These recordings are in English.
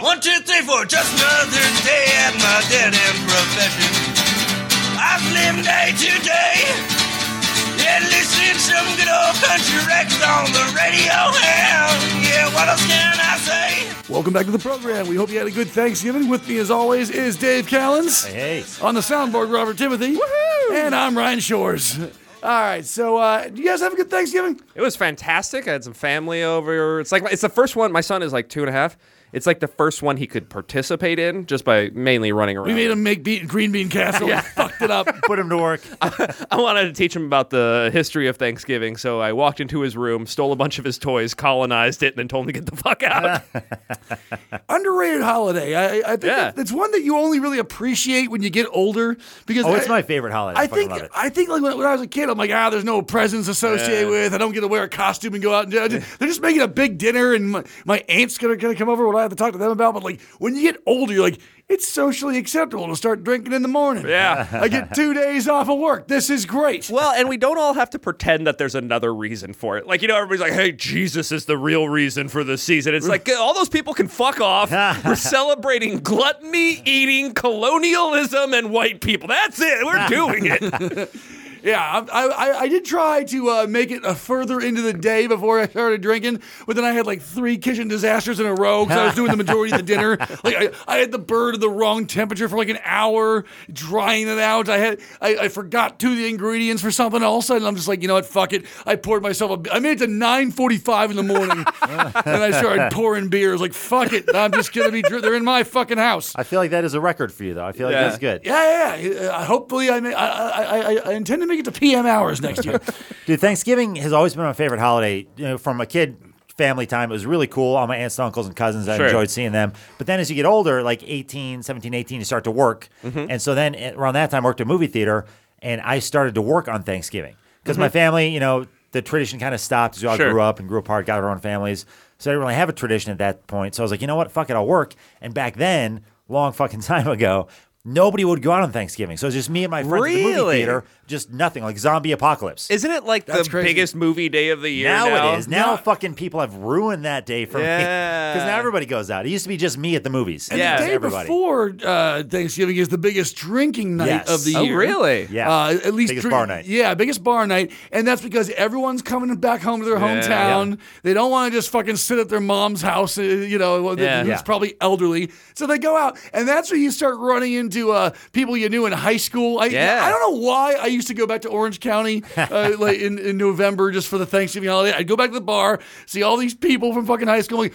One, two, three, four. Just another day at my dead end profession. I've lived day to day. Yeah, listening to some good old country records on the radio. And yeah, what else can I say? Welcome back to the program. We hope you had a good Thanksgiving. With me, as always, is Dave Callens. Hey, On the soundboard, Robert Timothy. Woohoo! And I'm Ryan Shores. All right, so uh, do you guys have a good Thanksgiving? It was fantastic. I had some family over. It's like it's the first one. My son is like two and a half. It's like the first one he could participate in just by mainly running around. We made him make bean, green bean castle. yeah. Fucked it up. put him to work. I wanted to teach him about the history of Thanksgiving, so I walked into his room, stole a bunch of his toys, colonized it, and then told him to get the fuck out. Underrated holiday. I, I think Yeah. that- it's one that you only really appreciate when you get older because Oh, it's my favorite holiday. I, I think love it. I think like when, when I was a kid, I'm like, ah, there's no presents associated Yeah. with. I don't get to wear a costume and go out and do it. They're just making a big dinner, and my, my aunt's gonna, gonna come over. What I have to talk to them about. But like when you get older, you're like, it's socially acceptable to start drinking in the morning. Yeah. I get two days off of work. This is great. well, and we don't all have to pretend that there's another reason for it. Like, you know, everybody's like, hey, Jesus is the real reason for the season. It's like, all those people can fuck off. We're celebrating gluttony, eating, colonialism, and white people. That's it. We're doing it. Yeah, I, I, I did try to uh, make it a further into the day before I started drinking, but then I had like three kitchen disasters in a row because I was doing the majority of the dinner. Like I, I had the bird at the wrong temperature for like an hour, drying it out. I had I, I forgot two of the ingredients for something else, and I'm just like, you know what, fuck it. I poured myself a. I made it to 9:45 in the morning, and I started pouring beers. Like fuck it, I'm just gonna be. dr- They're in my fucking house. I feel like that is a record for you, though. I feel like Yeah. that's good. Yeah, yeah. yeah. Uh, hopefully, I, may, I, I, I, I intend to make it to PM hours next year. Dude, Thanksgiving has always been my favorite holiday. You know, from a kid family time, it was really cool. All my aunts and uncles and cousins, I Sure. enjoyed seeing them. But then as you get older, like 18, 17, 18, you start to work. Mm-hmm. And so then around that time, I worked at a movie theater, and I started to work on Thanksgiving. Because my family, you know, the tradition kind of stopped as we all Mm-hmm. Sure. grew up and grew apart, got our own families. So I didn't really have a tradition at that point. So I was like, you know what? Fuck it, I'll work. And back then, long fucking time ago, nobody would go out on Thanksgiving. So it's just me and my friends at the movie Really? theater, just nothing, like zombie apocalypse. Isn't it like That's the crazy. biggest movie day of the year? Now, now it is. Now No. fucking people have ruined that day for me. Yeah. Because now everybody goes out. It used to be just me at the movies. And Yeah. the day everybody. before uh, Thanksgiving is the biggest drinking night Yes. of the Oh, year. really? Yeah. Uh, at least Biggest drink- bar night. Yeah, biggest bar night, and that's because everyone's coming back home to their Yeah. hometown. They don't want to just fucking sit at their mom's house, uh, you know, Yeah. who's Yeah. probably elderly. So they go out, and that's where you start running into uh, people you knew in high school. I, Yeah. I don't know why I used to go back to Orange County uh, like in, in November just for the Thanksgiving holiday. I'd go back to the bar, see all these people from fucking high school. Like,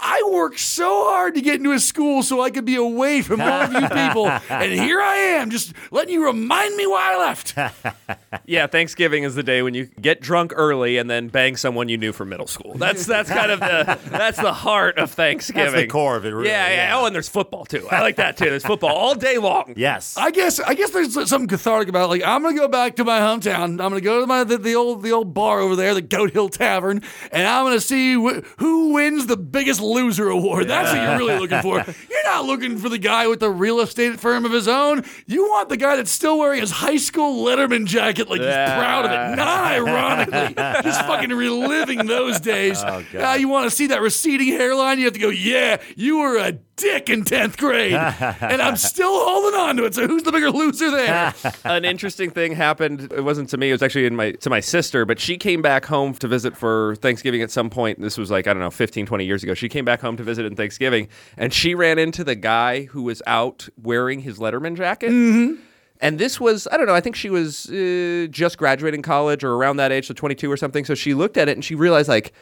I worked so hard to get into a school so I could be away from all of you people, and here I am, just letting you remind me why I left. Yeah, Thanksgiving is the day when you get drunk early and then bang someone you knew from middle school. That's that's kind of the that's the heart of Thanksgiving. That's the core of it, really, Yeah, yeah. yeah. Oh, and there's football too. I like that too. There's football all day long. Yes. I guess I guess there's something cathartic about it. like I'm gonna go back to my hometown. I'm gonna go to my the, the old the old bar over there, the Goat Hill Tavern, and I'm gonna see wh- who wins the biggest loser award. That's what you're really looking for. You're not looking for the guy with the real estate firm of his own. You want the guy that's still wearing his high school Letterman jacket, like he's proud of it, not ironically, just fucking reliving those days. Oh, God. Uh, you want to see that receding hairline? You have to go, yeah, you were a dick in 10th grade. and I'm still holding on to it. So who's the bigger loser there? An interesting thing happened. It wasn't to me. It was actually in my to my sister. But she came back home to visit for Thanksgiving at some point. This was like I don't know, 15, 20 years ago. She came back home to visit in Thanksgiving, and she ran into the guy who was out wearing his Letterman jacket. Mm-hmm. And this was, I don't know, I think she was uh, just graduating college or around that age, so 22 or something. So she looked at it and she realized, like,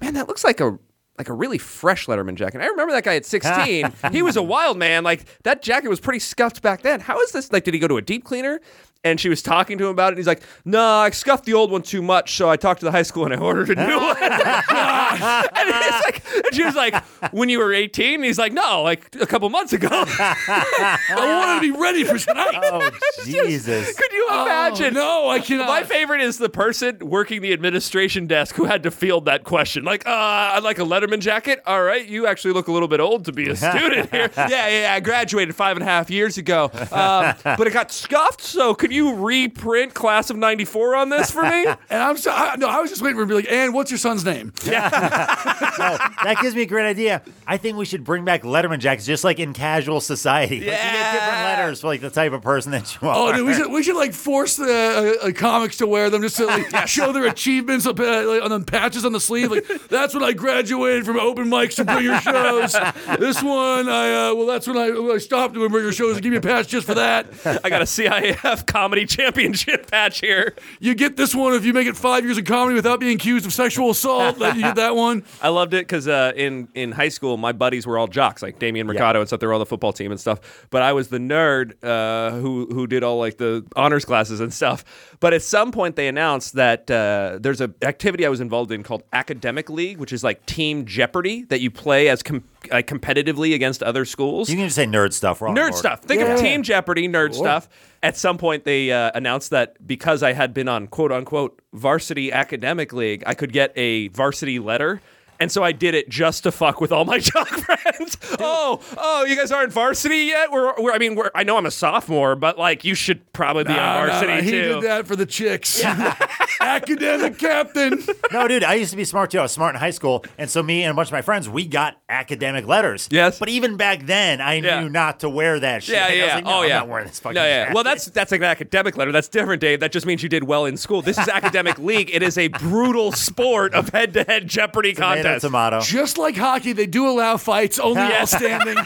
man, that looks like a like a really fresh Letterman jacket. I remember that guy at 16. he was a wild man. Like that jacket was pretty scuffed back then. How is this? Like, did he go to a deep cleaner? And she was talking to him about it. And he's like, "No, I scuffed the old one too much, so I talked to the high school and I ordered a new one." and he's like, and she was like, "When you were 18?" And he's like, "No, like a couple months ago." I wanted to be ready for tonight. Oh, Jesus. Could you imagine? no, I cannot. My favorite is the person working the administration desk who had to field that question. Like, uh, I'd like a Letterman jacket. All right, you actually look a little bit old to be a student here. yeah, yeah, I graduated five and a half years ago, um, but it got scuffed. So could can you reprint Class of '94 on this for me? And I'm so, I, no, I was just waiting for him to be like, and what's your son's name? Oh, that gives me a great idea. I think we should bring back Letterman jackets, just like in casual society. Like, you get different Yeah. letters for like the type of person that you are. Oh, dude, we should we should like force the uh, uh, comics to wear them just to like show their achievements up, uh, like, on the patches on the sleeve. Like that's when I graduated from open mics to bigger shows. This one, I uh, well, that's when I, when I stopped doing bigger shows. and give me a patch just for that. I got a CIF comedy championship patch here. You get this one if you make it five years of comedy without being accused of sexual assault. You get that one. I loved it because uh, in in high school, my buddies were all jocks, like Damian Mercado and stuff. They were all the football team and stuff. But I was the nerd uh, who who did all like the honors classes and stuff. But at some point, they announced that uh, there's a activity I was involved in called Academic League, which is like Team Jeopardy that you play as com- like competitively against other schools. You can just say nerd stuff. We're Nerd board. stuff. Think Yeah. of Team Jeopardy, nerd stuff. At some point, they uh, announced that because I had been on quote unquote varsity academic league, I could get a varsity letter. And so I did it just to fuck with all my jock friends. Oh, oh, you guys aren't varsity yet? We're, we're I mean, we're, I know I'm a sophomore, but like, you should probably be on varsity nah, he too. did that for the chicks. Academic captain. No, dude, I used to be smart too. I was smart in high school, and so me and a bunch of my friends, we got academic letters. Yes. but even back then, I Yeah. knew not to wear that shit. Yeah, I was yeah. like, no, oh, I'm yeah. not wearing this fucking. No, yeah. jacket. Well, that's that's like an academic letter. That's different, Dave. That just means you did well in school. This is academic league. It is a brutal sport of head-to-head Jeopardy tomato, contest. tomato. Just like hockey, they do allow fights only while standing.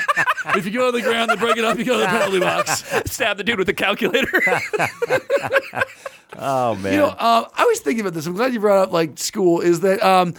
if you go to the ground, they break it up. You go to the penalty box. Stab the dude with the calculator. Oh man. You know, uh, I was thinking about this. I'm glad you brought up like school. Is that um,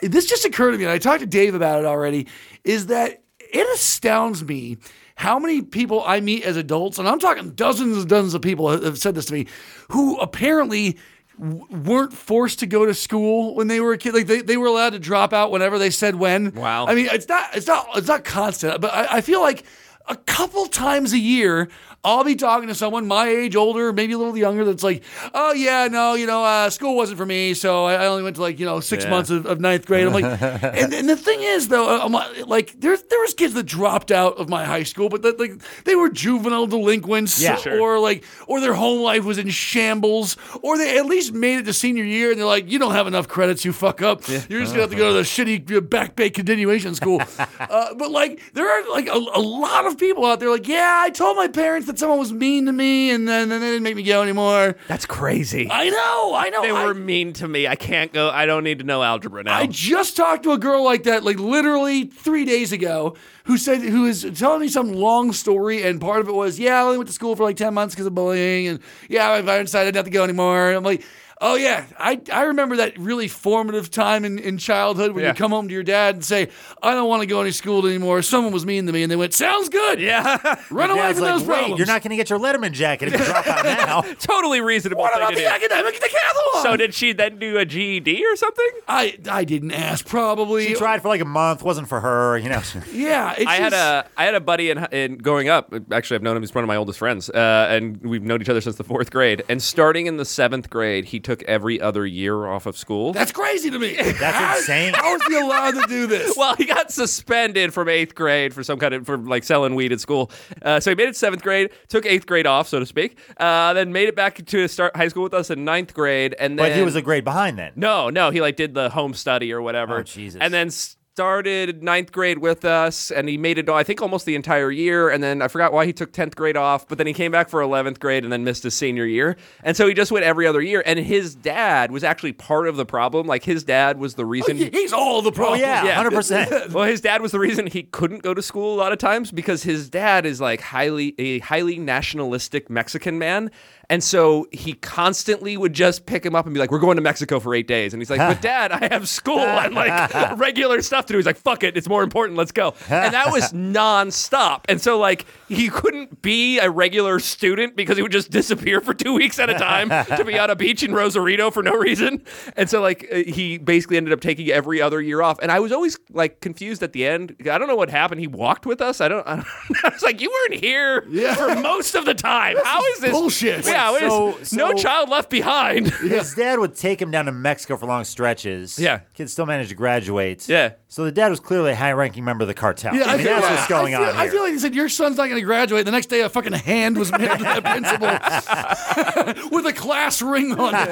this just occurred to me, and I talked to Dave about it already. Is that it astounds me how many people I meet as adults, and I'm talking dozens and dozens of people have said this to me, who apparently w- weren't forced to go to school when they were a kid. Like they, they were allowed to drop out whenever they said when. Wow. I mean, it's not it's not it's not constant, but I, I feel like a couple times a year. I'll be talking to someone my age, older, maybe a little younger, that's like, oh, yeah, no, you know, uh, school wasn't for me, so I, only went to like, you know, six Yeah. months of, of ninth grade. I'm like, and, and the thing is, though, uh, I'm like, like, there, there was kids that dropped out of my high school, but that, like, they were juvenile delinquents, Yeah. Sure. or like, or their home life was in shambles, or they at least made it to senior year, and they're like, you don't have enough credits, you fuck up. You're just gonna have to go to the shitty uh, back bay continuation school. uh, but like, there are like a, a lot of people out there, like, yeah, I told my parents that someone was mean to me, and then, then they didn't make me go anymore. That's crazy. I know, I know. they I- were mean to me. I can't go. I don't need to know algebra now. I just talked to a girl like that, like literally three days ago, who said who is telling me some long story, and part of it was, yeah, I only went to school for like ten months because of bullying, and yeah, I decided not to go anymore. And I'm like. Oh yeah, I, I remember that really formative time in, in childhood when Yeah. you come home to your dad and say, I don't want to go any school anymore. Someone was mean to me, and they went, Sounds good. yeah, Run away from like, those wait, problems. you're not going to get your Letterman jacket if you drop out now. totally reasonable What about the do. academic decathlon? So did she then do a GED or something? I I didn't ask. Probably. She tried for like a month, wasn't for her. You know. Yeah, it's I had a I had a buddy in, in growing up. Actually, I've known him. He's one of my oldest friends, uh, and we've known each other since the fourth grade. And starting in the seventh grade, he took every other year off of school. That's crazy to me. That's insane. How is he allowed to do this? well, he got suspended from eighth grade for some kind of for like selling weed at school. Uh, so he made it seventh grade, took eighth grade off, so to speak. Uh, then made it back to start high school with us in ninth grade, and then But he was a grade behind then. No, no, he like did the home study or whatever. Oh, Jesus. And then started ninth grade with us, and he made it, I think, almost the entire year. And then I forgot why he took 10th grade off, but then he came back for 11th grade and then missed his senior year. And so he just went every other year. And his dad was actually part of the problem. Like his dad was the reason. Oh, he's all the Oh problem. yeah, Yeah. hundred percent. well, his dad was the reason he couldn't go to school a lot of times because his dad is like highly a highly nationalistic Mexican man. And so he constantly would just pick him up and be like, "We're going to Mexico for eight days," and he's like, "But Dad, I have school and like regular stuff to do." He's like, "Fuck it, it's more important. Let's go." And that was nonstop. And so like he couldn't be a regular student because he would just disappear for two weeks at a time to be on a beach in Rosarito for no reason. And so like uh, he basically ended up taking every other year off. And I was always like confused at the end. I don't know what happened. He walked with us. I don't. I, don't, I was like, you weren't here Yeah. for most of the time. How is this bullshit. Yeah, Yeah, it So- no child left behind. His dad would take him down to Mexico for long stretches. Yeah. Kids still managed to graduate. Yeah. So the dad was clearly a high ranking member of the cartel. Yeah, I mean, feel that's like- what's going I feel, on I feel like he said your son's not going to graduate. The next day, a fucking hand was made to that principal with a class ring on it.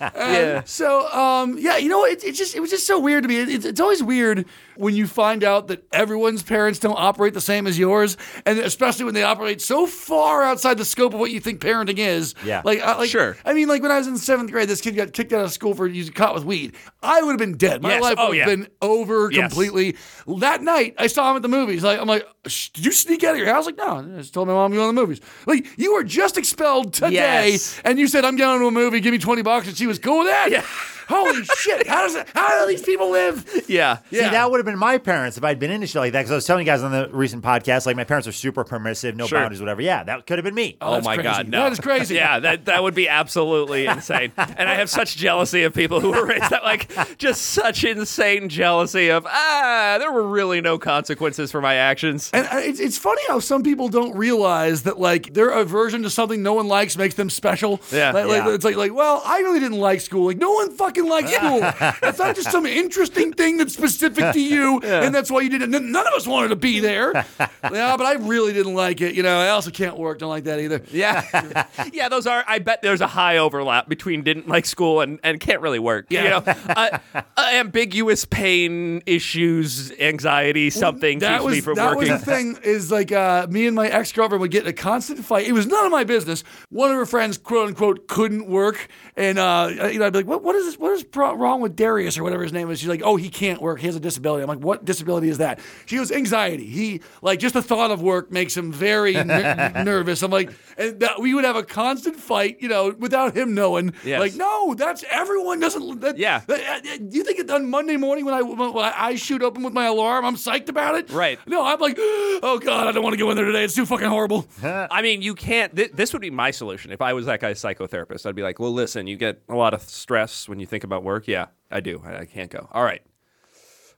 yeah. So, um, yeah, you know, it, it just it was just so weird to me. It, it's, it's always weird when you find out that everyone's parents don't operate the same as yours, and especially when they operate so far outside the scope of what you think parenting is. Yeah. like, I, like Sure. I mean, like when I was in seventh grade, this kid got kicked out of school for using caught with weed. I would have been dead. My Yes. life Oh, would have yeah. been over Yes. completely. That night, I saw him at the movies. Like, I'm like, "Shh, did you sneak out of your house? Like, no, I just told my mom to go to the movies. Like, you were just expelled today, Yes. and you said I'm going to a movie. Give me twenty bucks, and she was cool with that. Yeah. Holy shit! How does it? How do these people live? Yeah. See, that would have been my parents if I'd been into shit like that. Because I was telling you guys on the recent podcast, like my parents are super permissive, no Sure. boundaries, whatever. Yeah, that could have been me. Oh that's my crazy. God, no. That is crazy. Yeah, that that would be absolutely insane. And I have such jealousy of people who were raised that like just such insane jealousy of ah, there were really no consequences for my actions. And uh, it's, it's funny how some people don't realize that like their aversion to something no one likes makes them special. Yeah. like, like, it's like like well, I really didn't like school. Like no one fucking likes school. It's not just some interesting thing that's specific to you, and that's why you did it. None of us wanted to be there. yeah, but I really didn't like it. You know, I also can't work. Don't like that either. Yeah, yeah, those are. I bet there's a high overlap between didn't like school and, and can't really work. You Yeah. know, uh, uh, ambiguous pain issues, anxiety, something that keeps was me from that working. was the thing is like uh, me and my ex girlfriend would get in a constant fight. It was none of my business. One of her friends, quote unquote, couldn't work, and uh, you know, I'd be like, "What? What is this? What is pro- wrong with Darius or whatever his name is?" She's like, "Oh, he can't work. He has a disability." I'm like, "What disability is that?" She goes, "Anxiety. He like just the thought of work makes him very ner- nervous." I'm like, and that, we would have a constant fight, you know, without him knowing. Yes. Like, no, that's everyone doesn't. That, Yeah. that- uh, do you think it on Monday morning when I when I I shoot open with my alarm, I'm psyched about it? Right. No, I'm like, oh god, I don't want to go in there today. It's too fucking horrible. I mean, you can't. Th- this would be my solution if I was that guy's psychotherapist. I'd be like, well, listen, you get a lot of stress when you think about work. Yeah, I do. I, I can't go. All right.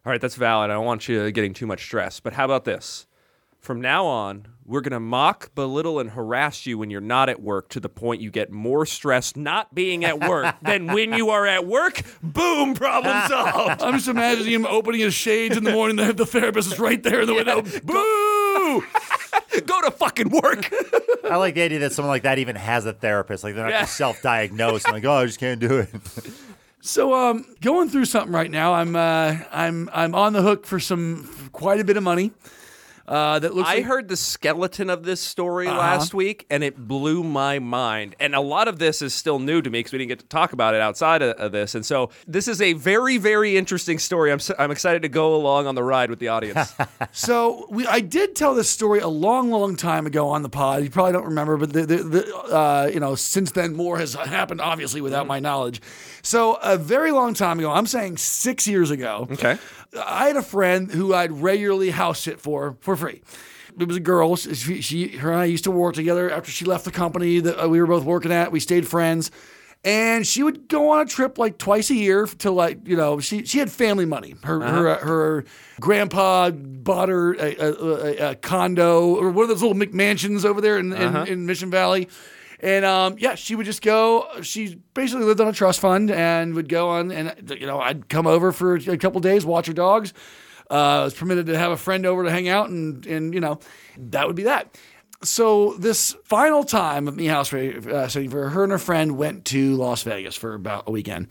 All right, that's valid. I don't want you getting too much stress. But how about this? From now on, we're going to mock, belittle, and harass you when you're not at work to the point you get more stress not being at work than when you are at work. Boom, problem solved. I'm just imagining him opening his shades in the morning. The, the therapist is right there in the window. Boo! Go to fucking work. I like the idea that someone like that even has a therapist. Like they're not Yeah. just self-diagnosed. and like, oh, I just can't do it. So, um, going through something right now. I'm uh, I'm I'm on the hook for some quite a bit of money. Uh, that looks. I like, heard the skeleton of this story Uh-huh. last week, and it blew my mind. And a lot of this is still new to me because we didn't get to talk about it outside of, of this. And so this is a very, very interesting story. I'm s- I'm excited to go along on the ride with the audience. So we, I did tell this story a long, long time ago on the pod. You probably don't remember, but the, the, the uh, you know, since then more has happened, obviously, without my knowledge. So a very long time ago, I'm saying six years ago. Okay. I had a friend who I'd regularly house sit for for free. It was a girl. She, she, her and I used to work together. After she left the company that uh, we were both working at, we stayed friends. And she would go on a trip like twice a year to like you know she she had family money. Her her uh, her grandpa bought her a, a, a, a condo or one of those little McMansions over there in, in, in Mission Valley. And um, yeah, she would just go. She basically lived on a trust fund and would go on. And you know, I'd come over for a couple days, watch her dogs. Uh, I was permitted to have a friend over to hang out, and and you know, that would be that. So this final time of me house uh, sitting for her and her friend went to Las Vegas for about a weekend.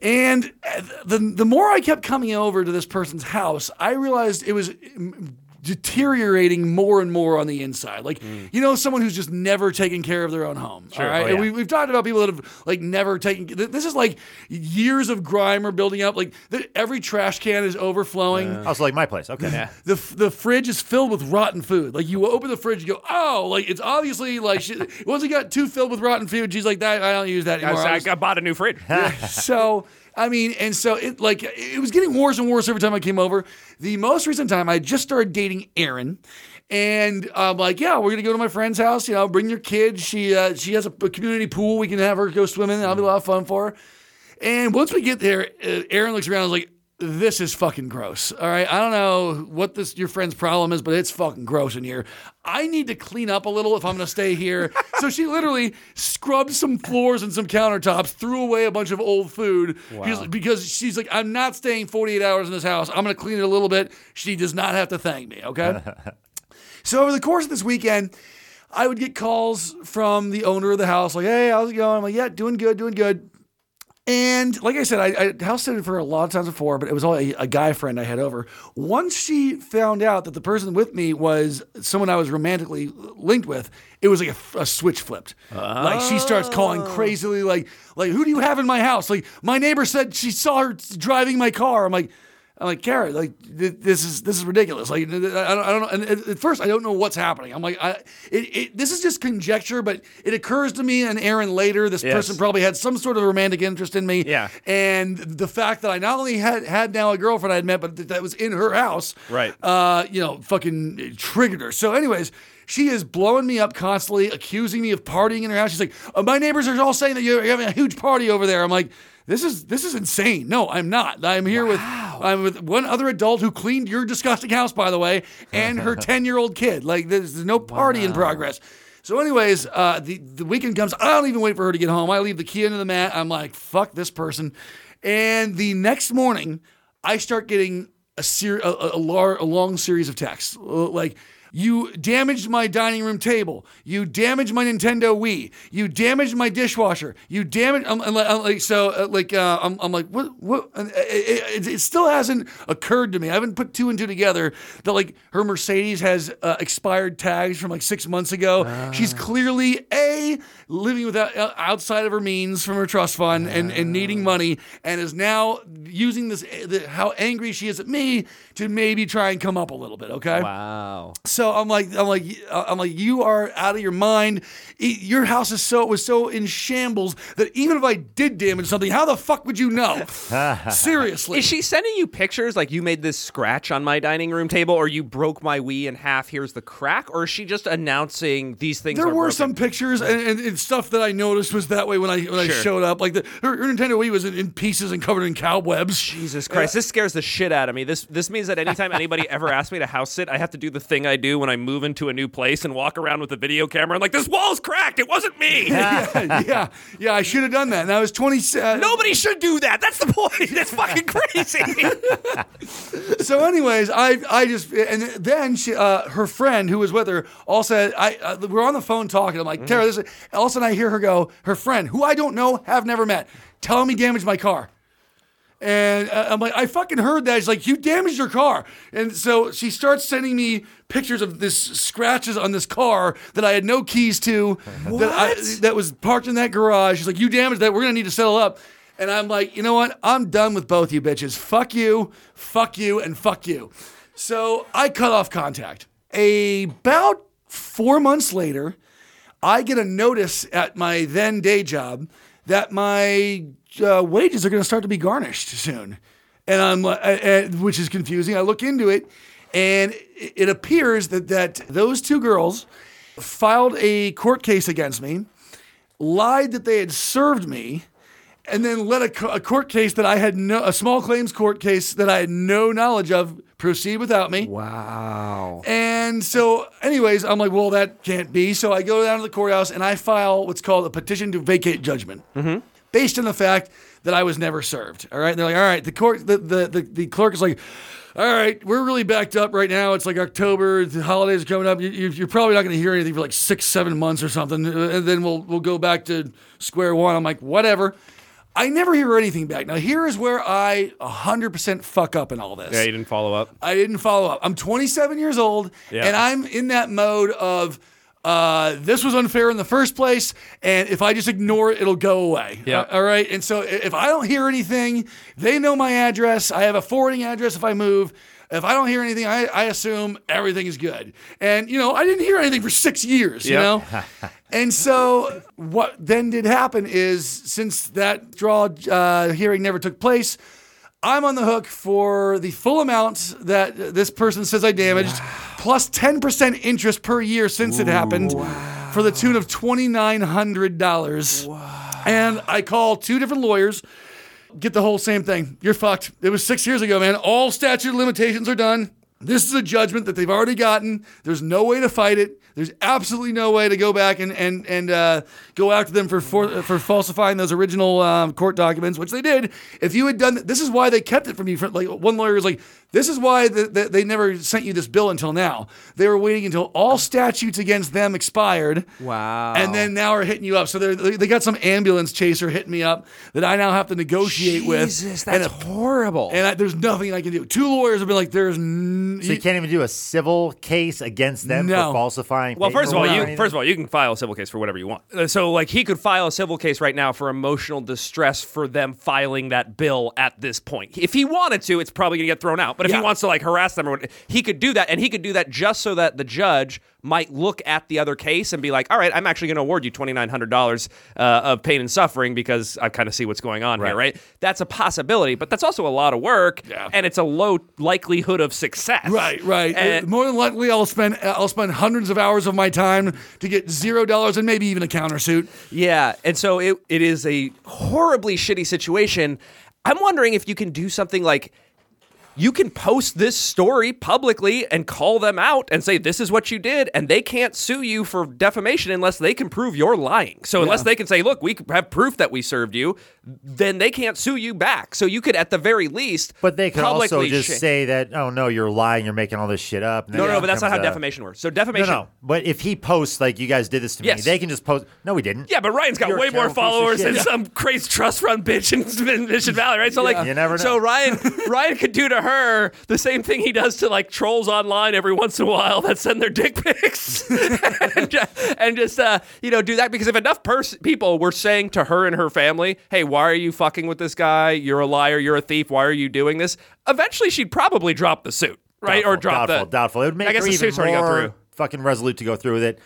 And uh, the the more I kept coming over to this person's house, I realized it was mm, deteriorating more and more on the inside. Like, mm. you know, someone who's just never taken care of their own home. All right. Oh, And yeah. we, we've talked about people that have like never taken, this is like years of grime are building up. Like the, every trash can is overflowing. Oh, so like my place. Okay. The, the fridge is filled with rotten food. Like you open the fridge, you go, oh, like it's obviously like she, once it got too filled with rotten food, she's like, that I don't use that anymore. I I, was- I bought a new fridge. so I mean, and so it like it was getting worse and worse every time I came over. The most recent time, I just started dating Aaron, And I'm like, yeah, we're gonna go to my friend's house. You know, bring your kids. She uh, she has a, a community pool. We can have her go swimming. That'll be a lot of fun for her. And once we get there, uh, Aaron looks around and is like, this is fucking gross. All right. I don't know what this your friend's problem is, but it's fucking gross in here. I need to clean up a little if I'm going to stay here. so she literally scrubbed some floors and some countertops, threw away a bunch of old food because- because she's like, I'm not staying 48 hours in this house. I'm going to clean it a little bit. She does not have to thank me. Okay. so over the course of this weekend, I would get calls from the owner of the house, like, "Hey, how's it going?" I'm like, "Yeah, doing good, doing good." And like I said, I, I house sitted for a lot of times before, but it was only a, a guy friend I had over. Once she found out that the person with me was someone I was romantically linked with, it was like a, a switch flipped. Like she starts calling oh. crazily, like, like who do you have in my house? Like my neighbor said she saw her driving my car. I'm like. I'm like, Kara, like th- this is this is ridiculous. Like, I don't, I don't know. And at at first, I don't know what's happening. I'm like, I, it, it, this is just conjecture, but it occurs to me and Aaron later. This Yes. person probably had some sort of romantic interest in me. Yeah. And the fact that I not only had had now a girlfriend I had met, but that, that was in her house. Right. Uh, you know, fucking triggered her. So, anyways. She is blowing me up constantly, accusing me of partying in her house. She's like, "Uh, "My neighbors are all saying that you're having a huge party over there." I'm like, "This is this is insane. No, I'm not. I'm here with I'm with one other adult who cleaned your disgusting house, by the way, and her ten year old kid. Like, there's, there's no party in progress." So, anyways, uh, the the weekend comes. I don't even wait for her to get home. I leave the key under the mat. I'm like, "Fuck this person," and the next morning, I start getting a ser- a, a, lar- a long series of texts like. You damaged my dining room table. You damaged my Nintendo Wii. You damaged my dishwasher. You damaged. I'm, I'm like, I'm like- so, uh, like, uh, I'm, I'm like, what? What? It, it, it still hasn't occurred to me. I haven't put two and two together that like her Mercedes has uh, expired tags from like six months ago. She's clearly a living without uh, outside of her means from her trust fund and, and needing money, and is now using this the, how angry she is at me to maybe try and come up a little bit. Okay. Wow. So I'm like, I'm like, uh, I'm like, you are out of your mind. Your house is so was so in shambles that even if I did damage something, how the fuck would you know? Seriously. Is she sending you pictures like you made this scratch on my dining room table or you broke my Wii in half? Here's the crack? Or is she just announcing these things? there are were broken? some pictures and, and, and stuff that I noticed was that way when I when I showed up. Like the her, her Nintendo Wii was in, in pieces and covered in cobwebs. Jesus Christ, this scares the shit out of me. This this means that anytime anybody ever asks me to house sit, I have to do the thing I do when I move into a new place and walk around with a video camera. I'm like, this wall's cracked. It wasn't me. yeah, yeah, I should have done that. And I was 20. Uh, Nobody should do that. That's the point. That's fucking crazy. so anyways i i just and then she uh her friend who was with her all said i uh, we're on the phone talking i'm like tara this is, all of a sudden i hear her go her friend who i don't know have never met telling me damaged my car and uh, I'm like, I fucking heard that. She's like, you damaged your car. And so she starts sending me pictures of this scratches on this car that I had no keys to, that, I, that was parked in that garage. She's like, you damaged that. We're going to need to settle up. And I'm like, you know what? I'm done with both you bitches. Fuck you, fuck you, and fuck you. So I cut off contact. About four months later, I get a notice at my then day job that my uh, wages are going to start to be garnished soon, and I'm uh, uh, which is confusing. I look into it, and it appears that that those two girls filed a court case against me, lied that they had served me. And then let a, a court case that I had no, a small claims court case that I had no knowledge of proceed without me. wow. And so, anyways, I'm like, well, that can't be. So I go down to the courthouse and I file what's called a petition to vacate judgment, based on the fact that I was never served. All right, and they're like, all right, the court, the the the, the clerk is like. All right, we're really backed up right now. It's like October. The holidays are coming up. You, you're probably not going to hear anything for like six, seven months or something, uh, and then we'll we'll go back to square one. I'm like, whatever. I never hear anything back. Now here is where I 100% fuck up in all this. Yeah, you didn't follow up. I didn't follow up. I'm 27 years old, Yeah. and I'm in that mode of uh, this was unfair in the first place, and if I just ignore it, it'll go away. Yeah. Uh, all right. And so if I don't hear anything, they know my address. I have a forwarding address if I move. If I don't hear anything, I, I assume everything is good. And, you know, I didn't hear anything for six years, you know? and so what then did happen is since that draw uh, hearing never took place, I'm on the hook for the full amount that this person says I damaged, plus 10% interest per year since it happened, for the tune of $2,900. And I call two different lawyers. get the whole same thing. You're fucked. It was six years ago, man. All statute of limitations are done. This is a judgment that they've already gotten. There's no way to fight it. There's absolutely no way to go back and and and uh, go after them for for, for falsifying those original um, court documents, which they did. If you had done, this is why they kept it from you. Like one lawyer was like, this is why the, the, they never sent you this bill until now. They were waiting until all statutes against them expired. Wow. And then now are hitting you up. So they they got some ambulance chaser hitting me up that I now have to negotiate with. Jesus, And that's if- horrible. and I, there's nothing I can do. Two lawyers have been like, "There's n- So you can't even do a civil case against them No. for falsifying. Well, first of all, you first of all you can file a civil case for whatever you want. Uh, So, like, he could file a civil case right now for emotional distress for them filing that bill at this point. If he wanted to, it's probably going to get thrown out. But if Yeah. he wants to like harass them or he could do that, and he could do that just so that the judge might look at the other case and be like, "All right, I'm actually going to award you twenty nine hundred dollars uh, of pain and suffering because I kind of see what's going on here." Right? That's a possibility, but that's also a lot of work, Yeah. and it's a low likelihood of success. Right, right. And- Uh, More than likely, I'll spend I'll spend hundreds of hours of my time to get zero dollars and maybe even a countersuit. Yeah, and so it, it is a horribly shitty situation. I'm wondering if you can do something like you can post this story publicly and call them out and say this is what you did and they can't sue you for defamation unless they can prove you're lying. So unless they can say, "Look, we have proof that we served you," then they can't sue you back. So you could at the very least But they could also publicly just sh- say that, oh no, you're lying, you're making all this shit up. No, no, but that's not how defamation works. So defamation no. no But if he posts like you guys did this to me, Yes. they can just post. No, we didn't. Yeah, but Ryan's got You're way more terrible piece of followers than Yeah. some crazy trust fund bitch in, in Mission Valley, right? So like, You never know. so Ryan, Ryan could do to her the same thing he does to like trolls online every once in a while that send their dick pics, and, and just uh, you know do that because if enough pers- people were saying to her and her family, "Hey, why are you fucking with this guy? You're a liar. You're a thief. Why are you doing this?" Eventually, she'd probably drop the suit, right, or drop doubtful, the doubtful. It would make I guess her the even suit's already got more fucking resolute to go through with it.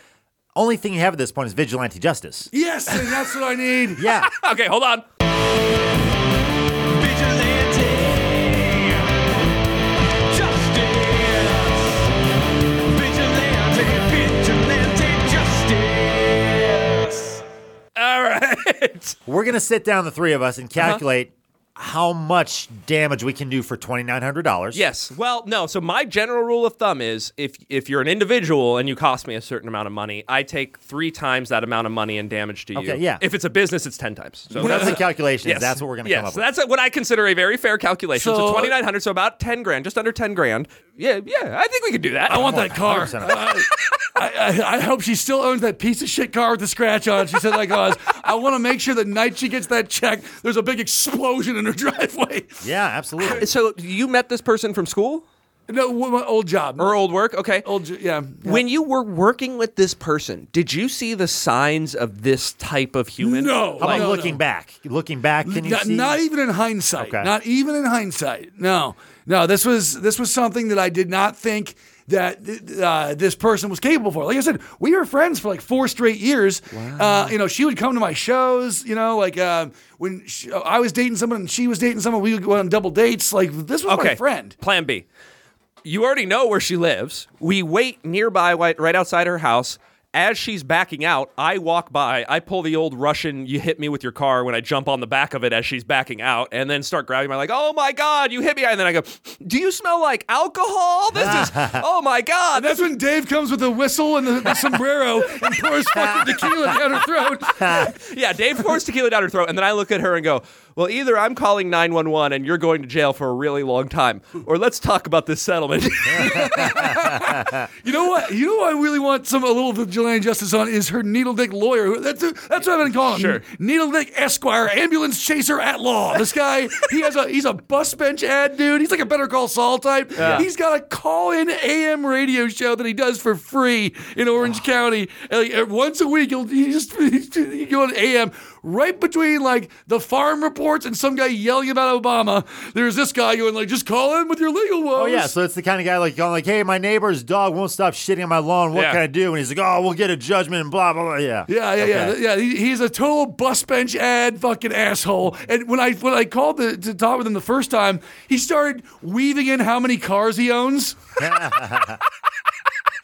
Only thing you have at this point is vigilante justice. Yes, and that's what I need. Yeah. Okay, hold on. All right. We're gonna sit down, the three of us, and uh-huh. calculate how much damage we can do for twenty nine hundred dollars. Yes. Well, no. So my general rule of thumb is if if you're an individual and you cost me a certain amount of money, I take three times that amount of money in damage to you. Okay, yeah. If it's a business, it's ten times. So That's that's the calculation. Yes. That's what we're gonna yes. come up with. so with. that's what I consider a very fair calculation. So, So- twenty nine hundred, so about ten grand, just under ten grand. Yeah, yeah. I think we could do that. I want that oh, car. 100% of it. I, I, I hope she still owns that piece of shit car with the scratch on it. She said like us. I want to make sure the night she gets that check, there's a big explosion in her driveway. Yeah, absolutely. So you met this person from school No, my old job. or old work? Okay. old, yeah. yeah. When you were working with this person, did you see the signs of this type of human? No. How about no, looking no. back? Looking back, can you not, see? not even in hindsight. Okay. Not even in hindsight. No, no. This was this was something that I did not think that uh, this person was capable for. Like I said, we were friends for like four straight years. Uh, you know, she would come to my shows. You know, like uh, when she, I was dating someone and she was dating someone, we would go on double dates. Like this was Okay. my friend. Plan B. You already know where she lives. We wait nearby, right outside her house. As she's backing out, I walk by. I pull the old Russian, you hit me with your car when I jump on the back of it as she's backing out, and then start grabbing my like, oh my God, you hit me. And then I go, do you smell like alcohol? This is, oh my God. And that's when Dave comes with a whistle and the, the sombrero and pours fucking tequila down her throat. Yeah, Dave pours tequila down her throat, and then I look at her and go, "Well, either I'm calling 911 and you're going to jail for a really long time, or let's talk about this settlement." You know what? You know what I really want some a little vigilante justice on is her needle dick lawyer. That's that's what I've been calling him. Needle dick Esquire, ambulance chaser at law. This guy, he has a he's a bus bench ad dude. He's like a Better Call Saul type. He's got a call in AM radio show that he does for free in Orange County. And, like, uh, once a week, he'll he just he go on AM right between like the farm reports and some guy yelling about Obama. There's this guy going like, just call in with your legal woes. Oh yeah, so it's the kind of guy like going like, "Hey, my neighbor's dog won't stop shitting on my lawn. What Yeah. can I do?" And he's like, "Oh, we'll get a judgment and blah blah blah." Yeah, Yeah, yeah, yeah, Okay. yeah. He, he's a total bus bench ad fucking asshole. And when I when I called to, to talk with him the first time, he started weaving in how many cars he owns.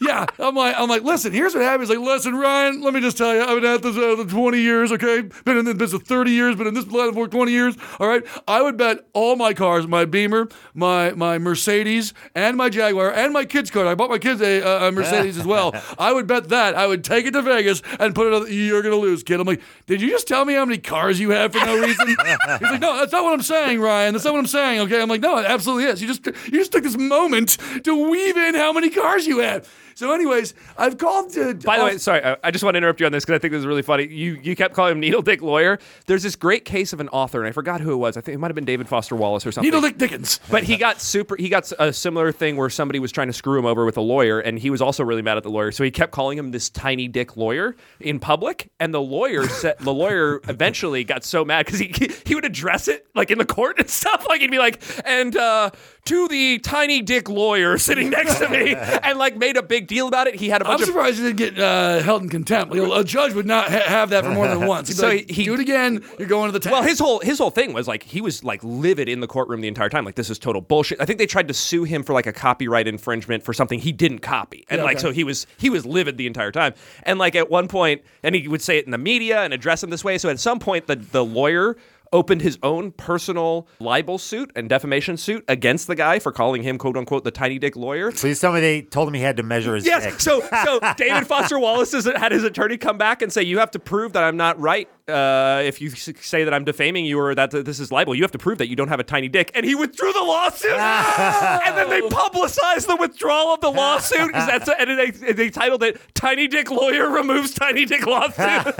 Yeah, I'm like, I'm like, listen. Here's what happened. He's like, listen, Ryan. Let me just tell you, I've been at this uh, for 20 years. Okay, been in this business 30 years. Been in this line for 20 years. All right, I would bet all my cars, my Beamer, my my Mercedes, and my Jaguar, and my kids' car. I bought my kids a, a Mercedes as well. I would bet that I would take it to Vegas and put it. on You're gonna lose, kid. I'm like, did you just tell me how many cars you have for no reason? He's like, no, that's not what I'm saying, Ryan. That's not what I'm saying. Okay, I'm like, no, it absolutely is. You just you just took this moment to weave in how many cars you had. So, anyways, I've called. To, By the way, sorry, I, I just want to interrupt you on this because I think this is really funny. You you kept calling him Needle Dick Lawyer. There's this great case of an author, and I forgot who it was. I think it might have been David Foster Wallace or something. Needle Dick Dickens. But he got super. He got a similar thing where somebody was trying to screw him over with a lawyer, and he was also really mad at the lawyer. So he kept calling him this tiny dick lawyer in public. And the lawyer said the lawyer eventually got so mad because he he would address it like in the court and stuff. Like he'd be like, and uh, to the tiny dick lawyer sitting next to me, and like made a big deal about it. He had a I'm bunch of surprised he didn't get uh, held in contempt. Like, a judge would not ha- have that for more than once. He'd So like, he- do it again. You're going to the tank. Well, his whole his whole thing was like he was like livid in the courtroom the entire time. Like this is total bullshit. I think they tried to sue him for like a copyright infringement for something he didn't copy, and Yeah, like okay. so he was he was livid the entire time. And like at one point, and he would say it in the media and address him this way. So at some point, the the lawyer opened his own personal libel suit and defamation suit against the guy for calling him quote unquote the tiny dick lawyer. Please tell me they told him he had to measure his Yes. dick. So so David Foster Wallace has, had his attorney come back and say you have to prove that I'm not right. Uh, if you say that I'm defaming you or that this is libel, you have to prove that you don't have a tiny dick. And he withdrew the lawsuit. and then they publicized the withdrawal of the lawsuit. 'cause That's and they, they titled it "Tiny Dick Lawyer Removes Tiny Dick Lawsuit."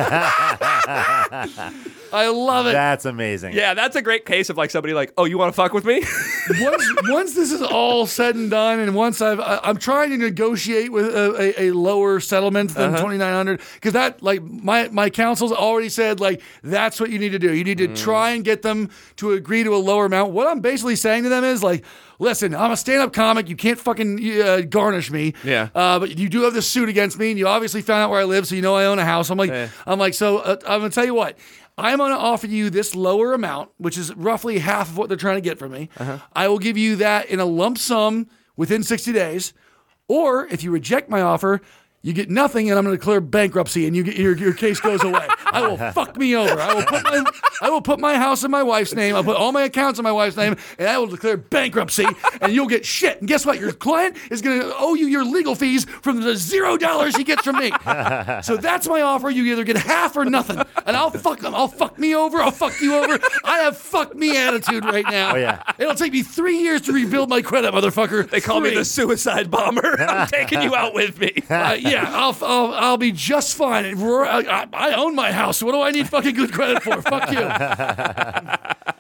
I love it. That's amazing. yeah, that's a great case of like somebody like, "Oh, you want to fuck with me?" once, once this is all said and done, and once I've, I, I'm trying to negotiate with a, a, a lower settlement than 2,900, because that, like, my my counsel's already said, like, that's what you need to do. You need to try and get them to agree to a lower amount. What I'm basically saying to them is, like, listen, I'm a stand-up comic. You can't fucking uh, garnish me. Yeah. Uh, but you do have this suit against me, and you obviously found out where I live, so you know I own a house. I'm like, Yeah. I'm like, so uh, I'm gonna tell you what. I'm going to offer you this lower amount, which is roughly half of what they're trying to get from me. I will give you that in a lump sum within 60 days. Or if you reject my offer, you get nothing, and I'm going to declare bankruptcy, and you get, your your case goes away. I will fuck me over. I will put my I will put my house in my wife's name. I'll put all my accounts in my wife's name, and I will declare bankruptcy, and you'll get shit. And guess what? Your client is going to owe you your legal fees from the zero dollars he gets from me. So that's my offer. You either get half or nothing, and I'll fuck them. I'll fuck me over. I'll fuck you over. I have fuck me attitude right now. Oh, yeah. It'll take me three years to rebuild my credit, motherfucker. they call me the suicide bomber. I'm taking you out with me. Uh, yeah, I'll, I'll I'll be just fine. I, I, I own my house. What do I need fucking good credit for? Fuck you.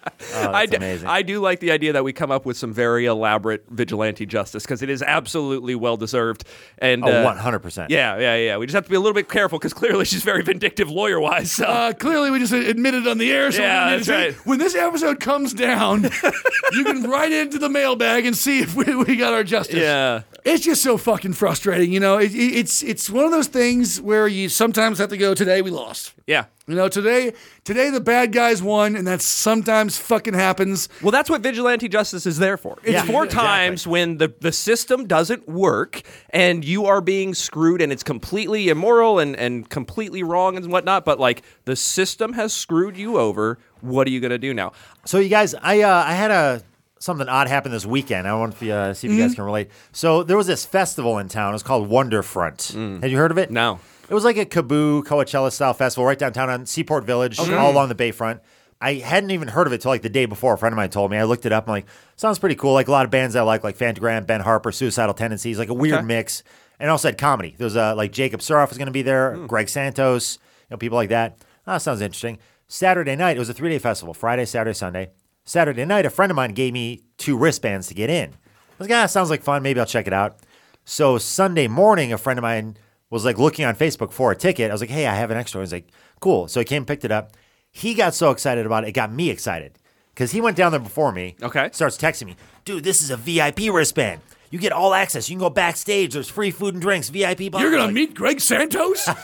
Oh, I that's d- amazing. I do like the idea that we come up with some very elaborate vigilante justice because it is absolutely well deserved. And oh, uh, 100%. Yeah, yeah, yeah. We just have to be a little bit careful because clearly she's very vindictive lawyer wise. So. Uh, clearly, we just admitted on the air. So Yeah, that's right. When this episode comes down, you can write into the mailbag and see if we, we got our justice. yeah. It's just so fucking frustrating, you know. It, it- it's it's one of those things where you sometimes have to go. Today we lost. Yeah. You know, today today the bad guys won, and that's sometimes fucking happens. Well, that's what vigilante justice is there for. It's Yeah, for exactly. times when the, the system doesn't work and you are being screwed and it's completely immoral and, and completely wrong and whatnot. But like the system has screwed you over. What are you going to do now? So you guys, I uh, I had a something odd happen this weekend. I want to uh, see if you Mm-hmm. guys can relate. So there was this festival in town. It was called Wonderfront. Have you heard of it? Mm. No. It was like a KAABOO Coachella style festival right downtown on Seaport Village, all along the Bayfront. I hadn't even heard of it till like the day before. A friend of mine told me. I looked it up. I'm like, sounds pretty cool. Like a lot of bands I like, like Fantagram, Ben Harper, Suicidal Tendencies, like a weird Okay. mix. And also had comedy. There was uh, like Jacob Suroff was going to be there, Hmm. Greg Santos, you know, people like that. Ah, sounds interesting. Saturday night, it was a three day festival Friday, Saturday, Sunday. Saturday night, a friend of mine gave me two wristbands to get in. I was like, ah, sounds like fun. Maybe I'll check it out. So Sunday morning, a friend of mine was like looking on Facebook for a ticket. I was like, hey, I have an extra. He was like, cool. So he came and picked it up. He got so excited about it, it got me excited because he went down there before me. Okay. Starts texting me, dude, this is a VIP wristband. You get all access. You can go backstage. There's free food and drinks, VIP. blah, You're gonna blah." meet Greg Santos.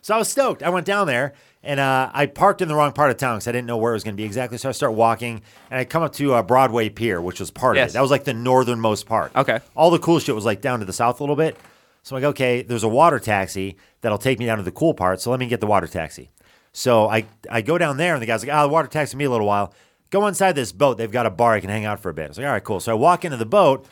So I was stoked. I went down there and uh, I parked in the wrong part of town because I didn't know where it was going to be exactly. So I start walking and I come up to uh, Broadway Pier, which was part of it. That was like the northernmost part. Okay. All the cool shit was like down to the south a little bit. So I'm like, okay, there's a water taxi that'll take me down to the cool part. So let me get the water taxi. So I, I go down there and the guy's like, oh, the water taxi me a little while. Go inside this boat. They've got a bar. I can hang out for a bit. I was like, all right, cool. So I walk into the boat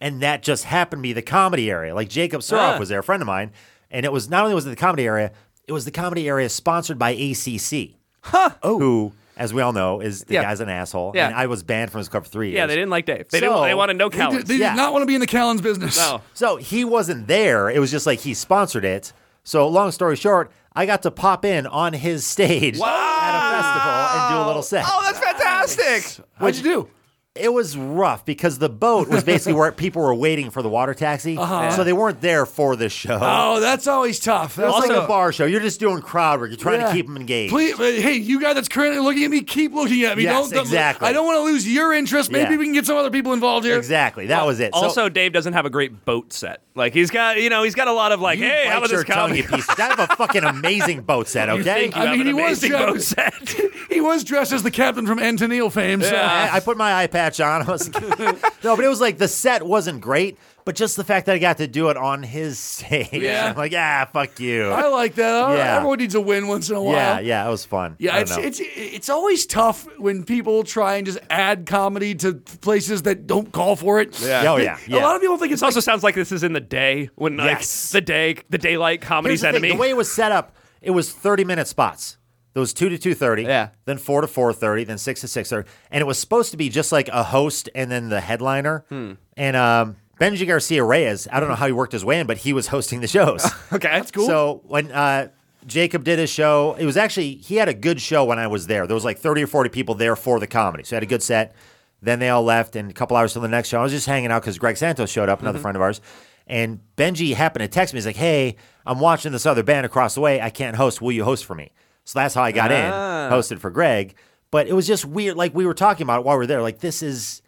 and that just happened to be the comedy area. Like Jacob Suroff Ah. was there, a friend of mine. And it was not only was it the comedy area, it was the comedy area sponsored by ACC. Huh. Oh. Who, as we all know, is the Yeah. guy's an asshole. Yeah. And I was banned from his club for three years. Yeah, they didn't like Dave. They So- didn't. They wanted no They, did, they Yeah. did not want to be in the Callan's business. no. So he wasn't there. It was just like he sponsored it. So long story short, I got to pop in on his stage at a festival and do a little set. Oh, that's fantastic. What'd you do? It was rough because the boat was basically where people were waiting for the water taxi. So they weren't there for the show. Oh, that's always tough. That's it's like like a bar show. You're just doing crowd work. You're trying Yeah. to keep them engaged. Please, uh, hey, you guy that's currently looking at me, keep looking at me. Yes, don't, don't- exactly. I don't want to lose your interest. Maybe Yeah. we can get some other people involved here. Exactly. That was it. So Also, Dave doesn't have a great boat set. Like he's got, you know, he's got a lot of like, you hey, bite how about your this comedy? piece. I have a fucking amazing boat set. Okay. think you I have mean, an he was amazing dressed- boat set. He was dressed as the captain from Antonil fame. So. I, I put my eye patch on. I was, no, but it was like the set wasn't great, but just the fact that I got to do it on his stage. Yeah. I'm like, ah, fuck you. I like that. Yeah. Everyone needs a win once in a while. yeah, yeah, it was fun. Yeah, it's, know. it's it's always tough when people try and just add comedy to places that don't call for it. Yeah. Oh, yeah, A yeah. lot of people think it's This also like, sounds like this is in the day when like Yes. the day, the daylight comedy's Here's the, thing, enemy. the way it was set up, it was 30 minute spots. There was two to two thirty, Yeah. then four to four thirty, then six to six thirty, and it was supposed to be just like a host and then the headliner. Hmm. And um, Benji Garcia Reyes, I don't know how he worked his way in, but he was hosting the shows. okay, that's cool. So when uh, Jacob did his show, it was actually he had a good show when I was there. There was like thirty or forty people there for the comedy, so he had a good set. Then they all left, and a couple hours till the next show, I was just hanging out because Greg Santos showed up, another friend of ours. And Benji happened to text me. He's like, "Hey, I'm watching this other band across the way. I can't host. Will you host for me?" So that's how I got in, hosted for Greg. But it was just weird. Like we were talking about it while we were there. Like this is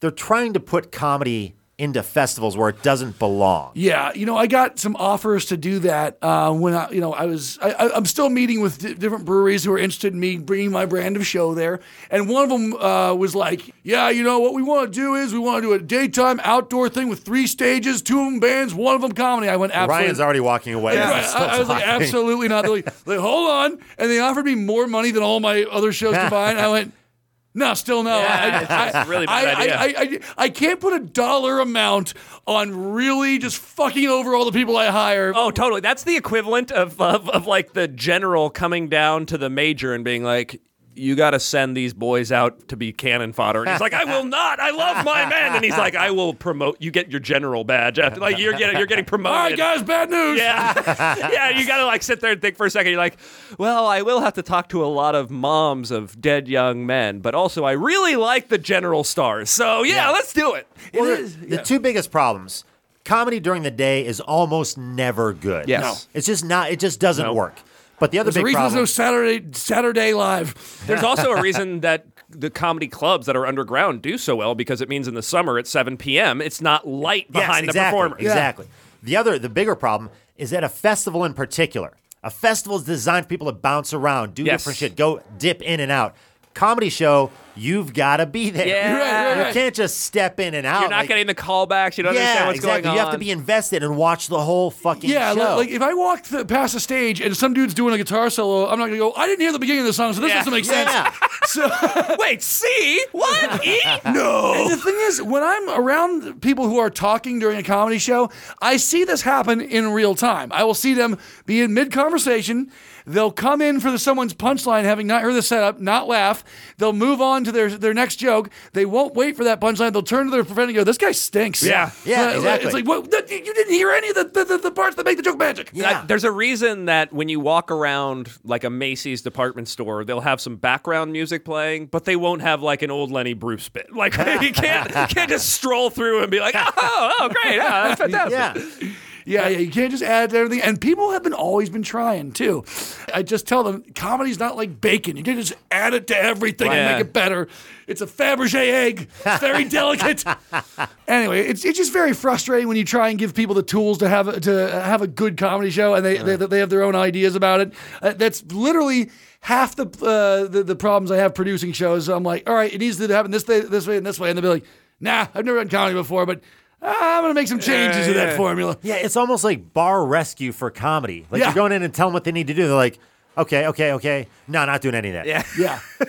they're trying to put comedy into festivals where it doesn't belong. Yeah, you know, I got some offers to do that uh, when I, you know, I was. I, I'm still meeting with di- different breweries who are interested in me bringing my brand of show there, and one of them uh, was like, "Yeah, you know, what we want to do is we want to do a daytime outdoor thing with three stages, two of them bands, one of them comedy." I went, "Absolutely." Ryan's already walking away. Yeah, I, I was like, absolutely not. They're like, like, hold on. And they offered me more money than all my other shows combined. I went, no, still no. I, I, a really I, bad I, idea. I, I, I can't put a dollar amount on really just fucking over all the people I hire. Oh, totally. That's the equivalent of, of of like the general coming down to the major and being like, "You got to send these boys out to be cannon fodder." And he's like, "I will not. I love my men." And he's like, "I will promote. You get your general badge after. Like you're getting you're getting promoted." all right, guys, bad news. Yeah, yeah. You gotta like sit there and think for a second. You're like, well, I will have to talk to a lot of moms of dead young men, but also I really like the general stars. So yeah, Yeah. let's do it. It Well, is, the, yeah. two biggest problems comedy during the day is almost never good. Yes. No. It's just not, it just doesn't work. But the other There's a reason problem. there's no Saturday Saturday live. There's also a reason that the comedy clubs that are underground do so well because it means in the summer at 7 p.m. it's not light Yes, behind exactly, the performer. Exactly. The other, the bigger problem is that a festival in particular, a festival is designed for people to bounce around, do Yes. different shit, go dip in and out. Comedy show, you've got to be there. Yeah. Right, right, You right. can't just step in and out. You're not like- getting the callbacks. You don't yeah, understand what's exactly. going on. You have to be invested and watch the whole fucking Yeah, show. like, like if I walked th- past a stage and some dude's doing a guitar solo, I'm not gonna go. I didn't hear the beginning of the song, so this Yeah. doesn't make sense. yeah. So Wait, see what? E? No. And the thing is, when I'm around people who are talking during a comedy show, I see this happen in real time. I will see them be in mid conversation. They'll come in for the, someone's punchline, having not heard the setup, not laugh. They'll move on to their their next joke. They won't wait for that punchline. They'll turn to their friend and go, "This guy stinks." Yeah. Yeah, Uh, exactly. It's like, what? that- You didn't hear any of the, the, the, the parts that make the joke magic. Yeah. Uh, there's a reason that when you walk around like a Macy's department store, they'll have some background music playing, but they won't have like an old Lenny Bruce bit. Like you can't you can't just stroll through and be like, oh, oh, great, yeah, that's fantastic. yeah. Yeah, yeah, you can't just add to everything. And people have been always been trying too. I just tell them comedy's not like bacon. You can't just add it to everything and make it better. It's a Fabergé egg. It's very delicate. Anyway, it's it's just very frustrating when you try and give people the tools to have a, to have a good comedy show and they they, they have their own ideas about it. Uh, that's literally half the, uh, the the problems I have producing shows. I'm like, all right, it needs to happen this way, this way, and this way, and they'll be like, nah, I've never done comedy before, but. Ah, I'm gonna make some changes to that yeah. formula. Yeah, it's almost like bar rescue for comedy. Like Yeah. you're going in and telling them what they need to do. They're like, okay, okay, okay. No, not doing any of that. Yeah. Yeah.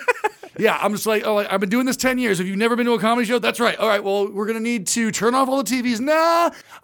Yeah, I'm just like, oh, like, I've been doing this 10 years. Have you never been to a comedy show? That's right. All right, well, we're going to need to turn off all the TVs. Nah,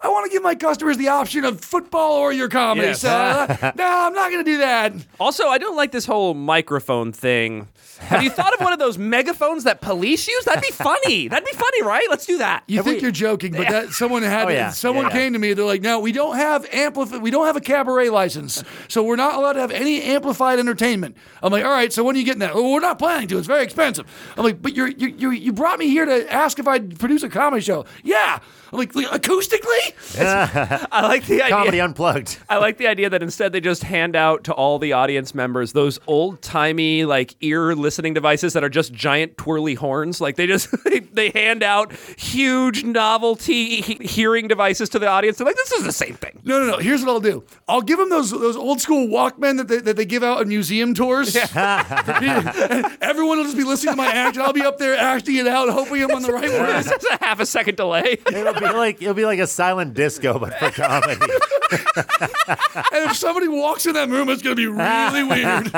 I want to give my customers the option of football or your comedy. Yes. Uh, nah, I'm not going to do that. Also, I don't like this whole microphone thing. Have you thought of one of those megaphones that police use? That'd be funny. That'd be funny, right? Let's do that. You think we- you're joking, but that someone had Oh, yeah. someone Yeah, yeah. came to me. They're like, "No, we don't have amplif- We don't have a cabaret license, so we're not allowed to have any amplified entertainment." I'm like, "All right, so when are you getting that?" Well, we're not planning to. It's very expensive. I'm like, "But you you you brought me here to ask if I'd produce a comedy show." Yeah. I'm like, "Like, acoustically? I like the idea. Comedy unplugged. I like the idea that instead they just hand out to all the audience members those old timey like ear listening devices that are just giant twirly horns. Like they just they, they hand out huge novelty he- hearing devices to the audience. They're like, this is the same thing. No, no, no. Here's what I'll do. I'll give them those those old school Walkmen that they, that they give out at museum tours. Everyone will just be listening to my act, and I'll be up there acting it out, hoping I'm on the right words. It's a half a second delay. It'll be like it'll be like a silent disco, but for comedy. And if somebody walks in that room, it's going to be really weird.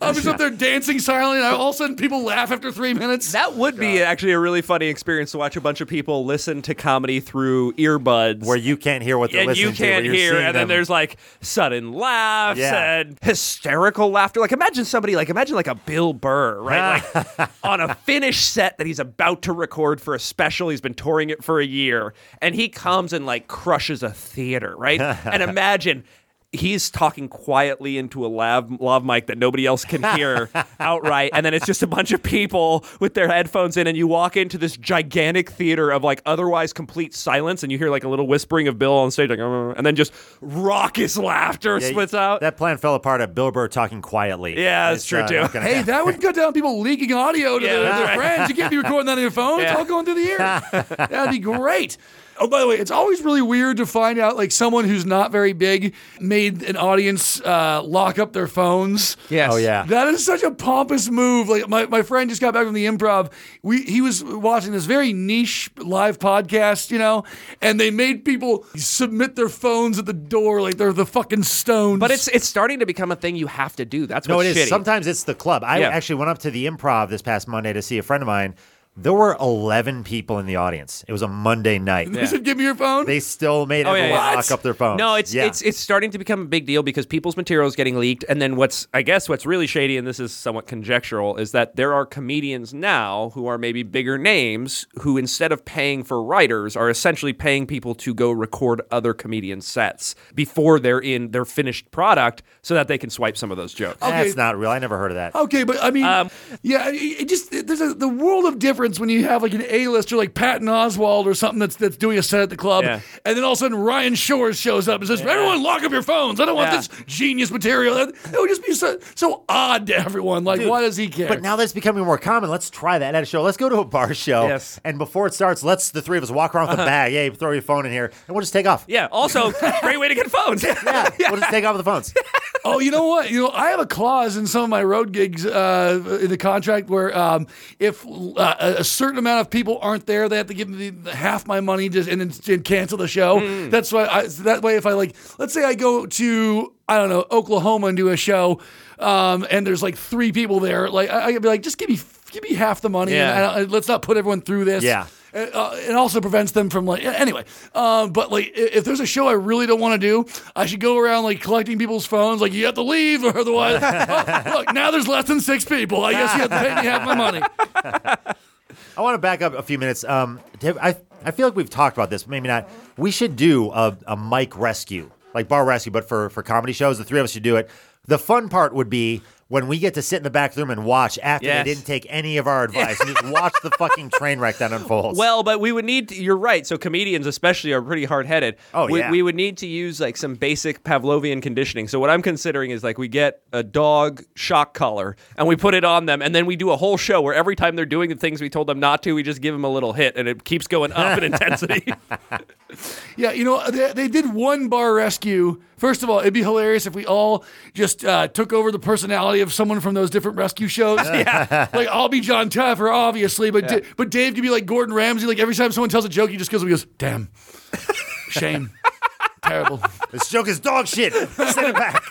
I'm just up there dancing silently, and all of a sudden people laugh after three minutes. That would be actually a really funny experience to watch a bunch of people listen to comedy through earbuds. where you can't hear what they're and listening you to. where can't you're hear, seeing and then there's like sudden laughs Yeah. and hysterical laughter. Like imagine somebody, like imagine like a Bill Burr, right? like on a finished set that he's about to record for a special. He's been touring it for a year, and he comes and like crushes a theater, right? and imagine. He's talking quietly into a lav, lav mic that nobody else can hear outright. And then it's just a bunch of people with their headphones in. And you walk into this gigantic theater of like otherwise complete silence. And you hear like a little whispering of Bill on stage, like, "Uh," and then just raucous laughter Yeah, splits out. That plan fell apart at Bill Burr talking quietly. Yeah, that's It's, true, uh, too. Hey, happen. that would cut down people leaking audio to Yeah, their, their right. friends. You can't be recording that on your phone. It's all going through the ear. That'd be great. Oh, by the way, it's always really weird to find out like someone who's not very big made an audience uh, lock up their phones. yes. Oh yeah. That is such a pompous move. Like my, my friend just got back from the improv. We he was watching this very niche live podcast, you know, and they made people submit their phones at the door like they're the fucking stones. But it's it's starting to become a thing you have to do. That's No, what's it is. shitty. Sometimes it's the club. I Yeah. actually went up to the improv this past Monday to see a friend of mine. There were 11 people in the audience. It was a Monday night. they said, "Give me your phone." They still made Oh, yeah, everyone yeah. lock up their phones. No, it's Yeah. it's it's starting to become a big deal because people's material is getting leaked, and then what's I guess what's really shady, and this is somewhat conjectural, is that there are comedians now who are maybe bigger names who instead of paying for writers are essentially paying people to go record other comedian sets before they're in their finished product, so that they can swipe some of those jokes. Okay. That's not real. I never heard of that. Okay, but I mean, Um, yeah, it, it just there's a, the world of difference when you have like an A-lister like Patton Oswalt or something that's that's doing a set at the club, Yeah. and then all of a sudden Ryan Shores shows up and says, "Everyone, lock up your phones. I don't want this genius material." It would just be so so odd to everyone. Like, why does he care? But now that's becoming more common. Let's try that at a show. Let's go to a bar show. Yes. And before it starts, let's the three of us walk around with a uh-huh. bag. Hey, throw your phone in here, and we'll just take off. Yeah. Also, great way to get phones. Yeah, we'll just take off the phones. Oh, you know what? You know, I have a clause in some of my road gigs uh, in the contract where um, if uh, a certain amount of people aren't there, they have to give me half my money just and, then- and cancel the show. That's why. I, that way, if I like, let's say I go to I don't know Oklahoma and do a show, um, and there's like three people there, like I, I'd be like, just give me give me half the money. Yeah. And, I, let's not put everyone through this. Yeah. Uh, uh, it also prevents them from like anyway. Um, but like if there's a show I really don't want to do, I should go around like collecting people's phones. Like you have to leave, or otherwise, oh, look now there's less than six people. I guess you have to pay me half my money. I want to back up a few minutes. Um, I I feel like we've talked about this, maybe not. We should do a, a mic rescue, like bar rescue, but for for comedy shows. The three of us should do it. The fun part would be when we get to sit in the back room and watch after Yes. they didn't take any of our advice and just watch the fucking train wreck that unfolds. Well, but we would need. To, you're right. So comedians, especially, are pretty hard headed. Oh, we, yeah. We would need to use like some basic Pavlovian conditioning. So what I'm considering is like we get a dog shock collar and we put it on them, and then we do a whole show where every time they're doing the things we told them not to, we just give them a little hit, and it keeps going up in intensity. Yeah, you know they, they did one bar rescue. First of all, it'd be hilarious if we all just uh, took over the personality personality of someone from those different rescue shows. yeah. Like I'll be Jon Taffer, obviously, but Da- but Dave could be like Gordon Ramsay. Like every time someone tells a joke, he just goes, he goes, "Damn, shame, terrible." This joke is dog shit. Send it back.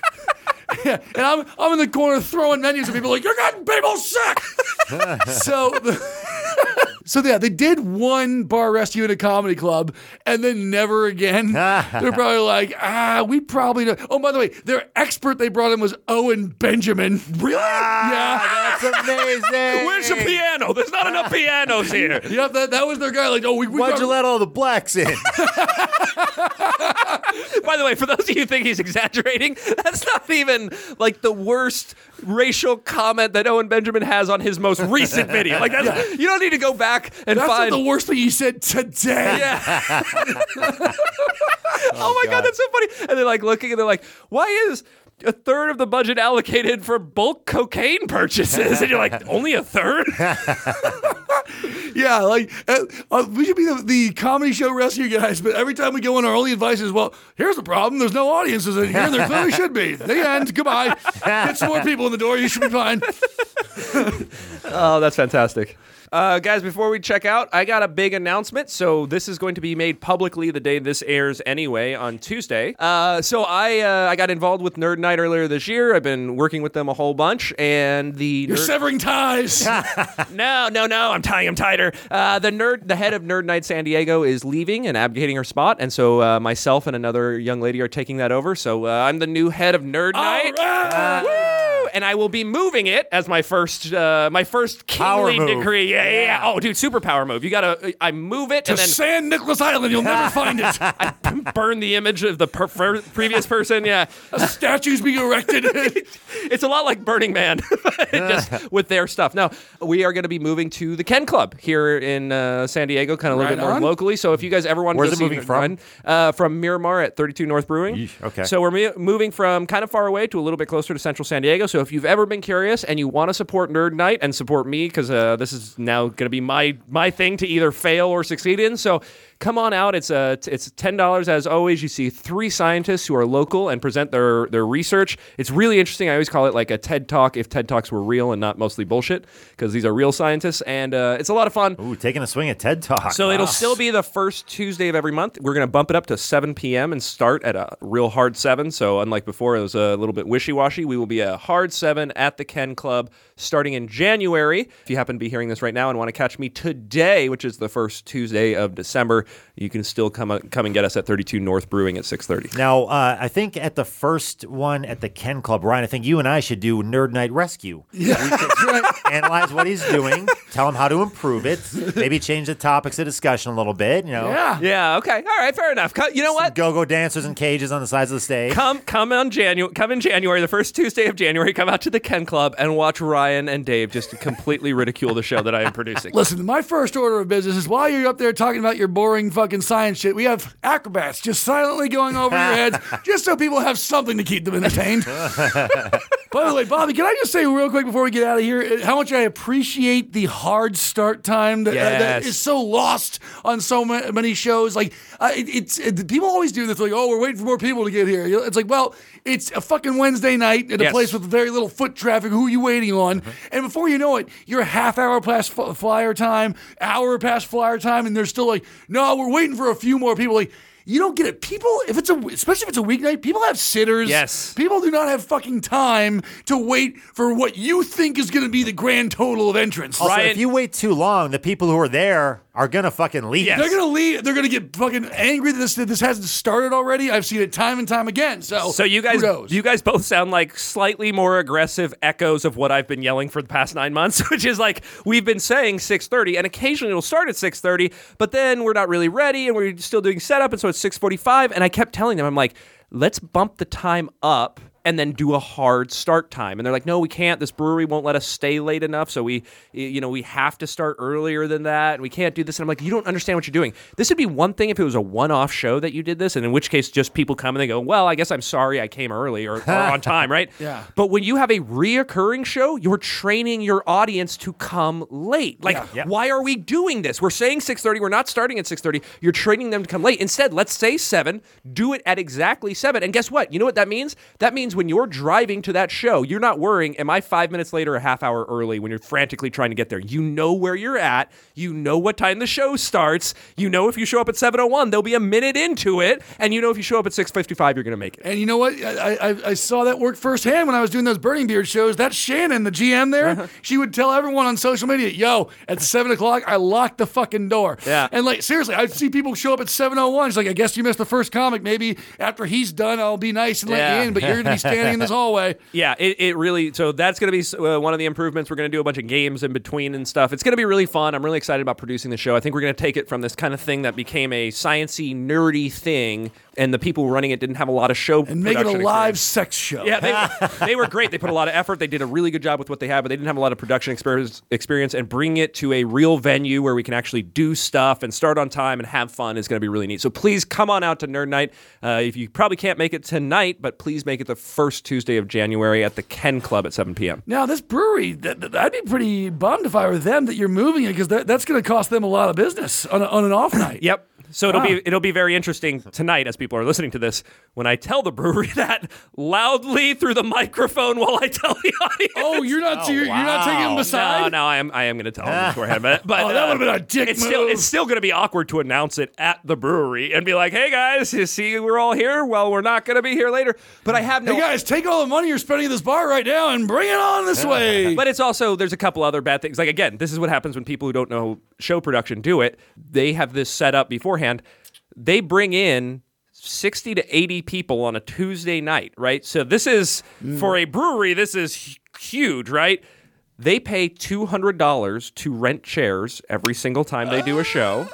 Yeah, and I'm I'm in the corner throwing menus and people like, You're getting people sick. so the, So yeah, they did one bar rescue in a comedy club and then never again. They're probably like, ah, we probably know. Oh, by the way, their expert they brought in was Owen Benjamin. Really? yeah. That's amazing. Where's the piano? There's not enough pianos here. Yep, that, that was their guy. Like, oh, we, we Why'd got- you let all the blacks in? By the way, for those of you who think he's exaggerating, that's not even like the worst racial comment that Owen Benjamin has on his most recent video. Like that's, you don't need to go back and That's find. not the worst thing he said today. yeah. Oh, oh my god. that's so funny. And they're like looking and they're like, why is a third of the budget allocated for bulk cocaine purchases? And you're like, only a third? Yeah, like uh, uh, we should be the, the comedy show rescue guys, but every time we go in, our only advice is, well, here's the problem: there's no audiences in here, and there clearly should be. The end. Goodbye. Get some more people in the door. You should be fine. Oh, that's fantastic. Uh, guys, before we check out, I got a big announcement. So this is going to be made publicly the day this airs anyway on Tuesday. Uh, so I uh, I got involved with Nerd Night earlier this year. I've been working with them a whole bunch, and the You're Nerd- severing ties. no, no, no. I'm tying them tighter. Uh, the nerd, the head of Nerd Night San Diego, is leaving and abdicating her spot, and so uh, myself and another young lady are taking that over. So uh, I'm the new head of Nerd Night. And I will be moving it as my first, uh, my first kingly move. decree. Yeah, yeah, yeah. Oh, dude, superpower move. You gotta, I move it to and then San Nicolas Island, you'll never find it. I burn the image of the per- fir- previous person. Yeah, A Statues being erected. it's a lot like Burning Man, just with their stuff. Now we are going to be moving to the Ken Club here in uh, San Diego, kind of a little Right bit more on. locally. So if you guys ever want Where's to see moving from? Run, uh, from Miramar at 32 North Brewing. Yeesh, okay. So we're mo- moving from kind of far away to a little bit closer to Central San Diego. So if you've ever been curious and you want to support Nerd Night and support me, because uh, this is now going to be my my thing to either fail or succeed in. So come on out. It's uh, t- it's ten dollars as always. You see three scientists who are local and present their their research. It's really interesting. I always call it like a TED Talk if TED Talks were real and not mostly bullshit, because these are real scientists, and uh, it's a lot of fun. Ooh, taking a swing at TED Talk. So it'll still be the first Tuesday of every month. We're going to bump it up to 7 p.m. and start at a real hard 7. So, unlike before, it was a little bit wishy washy. We will be a hard 7 at the Ken Club starting in January. If you happen to be hearing this right now and want to catch me today, which is the first Tuesday of December, you can still come come and get us at 32 North Brewing at 6:30. Now, uh, I think at the first one at the Ken Club, Ryan, I think you and I should do Nerd Night Rescue. yeah, that's. Analyze what he's doing, tell him how to improve it, maybe change the topics of discussion a little bit. You know, Yeah. Yeah, okay. All right, fair enough. You know what? go-go dancers and cages on the sides of the stage. Come, come on January. Come in January, the first Tuesday of January. Come out to the Ken Club and watch Ryan and Dave just completely ridicule the show that I am producing. Listen, my first order of business is while you're up there talking about your boring fucking science shit, we have acrobats just silently going over your heads just so people have something to keep them entertained. By the way, Bobby, can I just say real quick before we get out of here uh, how much I appreciate the hard start time that, uh, that Yes. is so lost on so many shows. Like, uh, it, it's it, people always do this, like, oh, we're waiting for more people to get here. It's like, well, it's a fucking Wednesday night at a Yes. place with very little foot traffic. Who are you waiting on? And before you know it, you're a half hour past f- flyer time, hour past flyer time, and they're still like, no, we're waiting for a few more people. Like, you don't get it. People, if it's a, especially if it's a weeknight, people have sitters. Yes. People do not have fucking time to wait for what you think is going to be the grand total of entrance. Also, Ryan- if you wait too long, the people who are there are gonna fucking leave. Yes. They're gonna leave. They're gonna get fucking angry that this that this hasn't started already. I've seen it time and time again. So, So you guys, who you guys both sound like slightly more aggressive echoes of what I've been yelling for the past nine months, which is like we've been saying 6:30, and occasionally it'll start at 6:30, but then we're not really ready, and we're still doing setup, and so it's 6:45, and I kept telling them, I'm like, let's bump the time up. And then do a hard start time, and they're like, "No, we can't. This brewery won't let us stay late enough, so we, you know, we have to start earlier than that, and we can't do this." And I'm like, "You don't understand what you're doing. This would be one thing if it was a one-off show that you did this, and in which case, just people come and they go, "Well, I guess I'm sorry I came early or, or on time, right?" Yeah. But when you have a reoccurring show, you're training your audience to come late. Like, Yeah. Yeah. why are we doing this? We're saying 6:30. We're not starting at 6:30. You're training them to come late. Instead, let's say seven. Do it at exactly seven. And guess what? You know what that means? That means means when you're driving to that show, you're not worrying, am I five minutes late or a half hour early when you're frantically trying to get there? You know where you're at. You know what time the show starts. You know if you show up at 7.01, they'll be a minute into it. And you know if you show up at 6.55, you're going to make it. And you know what? I, I I saw that work firsthand when I was doing those Burning Beard shows. That Shannon, the GM there, Uh-huh. she would tell everyone on social media, "Yo, at seven o'clock, I locked the fucking door." Yeah. And like seriously, I'd see people show up at seven o one. She's like, "I guess you missed the first comic. Maybe after he's done, I'll be nice and let Yeah. you in, but you're gonna be standing in this hallway." Yeah, it, it really. So that's going to be uh, one of the improvements. We're going to do a bunch of games in between and stuff. It's going to be really fun. I'm really excited about producing the show. I think we're going to take it from this kind of thing that became a sciency, nerdy thing, and the people running it didn't have a lot of show And make it a live experience. sex show. Yeah, they, they were great. They put a lot of effort. They did a really good job with what they had, but they didn't have a lot of production experience, experience. And bring it to a real venue where we can actually do stuff and start on time and have fun is going to be really neat. So please come on out to Nerd Night. Uh, if you probably can't make it tonight, but please make it the first Tuesday of January at the Ken Club at 7 p.m. Now this brewery, that, that- I'd be pretty bummed if I were them that you're moving it because that, that's going to cost them a lot of business on, a, on an off night. Yep. So it'll Wow. be it'll be very interesting tonight as people are listening to this when I tell the brewery that loudly through the microphone while I tell the audience. Oh, you're not. so you're, you're not taking them aside. No, no, I am. I am going to tell them beforehand, but, but Oh, that uh, would've been a dick It's still, it's still going to be awkward to announce it at the brewery and be like, "Hey guys, you see, we're all here. Well, we're not going to be here later." But I have no. Hey guys, take all the money you're spending at this bar right now and bring it on this way. But it's also there's a couple other bad things. Like again, this is what happens when people who don't know show production do it. They have this set up beforehand. They bring in 60 to 80 people on a Tuesday night, right? So this is mm. for a brewery, this is huge, right? They pay $200 to rent chairs every single time they do a show.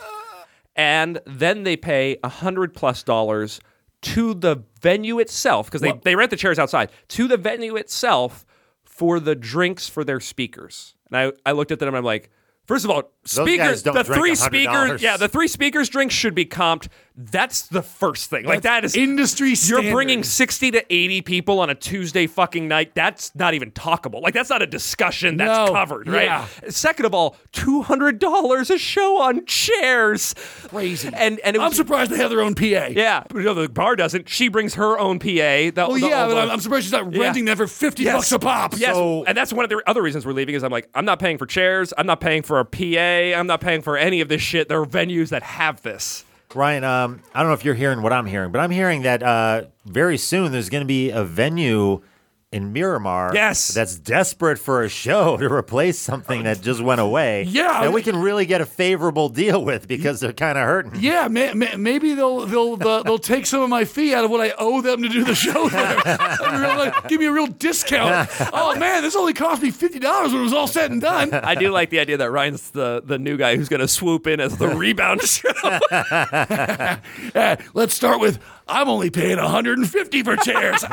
And then they pay a hundred plus dollars to the venue itself because they, they rent the chairs outside to the venue itself for the drinks for their speakers. And I, I looked at them and I'm like, first of all, speakers, the three speakers, yeah, the three speakers drinks should be comped. That's the first thing. Like that is industry You're bringing 60 to 80 people on a Tuesday fucking night. That's not even talkable. Like that's not a discussion that's No. covered, right? Yeah. Second of all, $200 a show on chairs. crazy. And and it I'm surprised they have their own PA. yeah, but, you know, the bar doesn't. She brings her own PA. The, Well, the- yeah, but I'm, I'm surprised she's not Yeah. renting that for 50 Yes. bucks a pop. Yes, So- and that's one of the other reasons we're leaving is I'm like, I'm not paying for chairs. I'm not paying for a PA. I'm not paying for any of this shit. There are venues that have this. Ryan, um, I don't know if you're hearing what I'm hearing, but I'm hearing that uh, very soon there's going to be a venue in Miramar Yes. that's desperate for a show to replace something that just went away. Yeah. That we can really get a favorable deal with because they're kind of hurting. Yeah, may, may, maybe they'll they'll they'll they'll take some of my fee out of what I owe them to do the show there. Like, give me a real discount. Oh man, this only cost me fifty dollars when it was all said and done. I do like the idea that Ryan's the, the new guy who's going to swoop in as the rebound show. Let's start with I'm only paying 150 for chairs.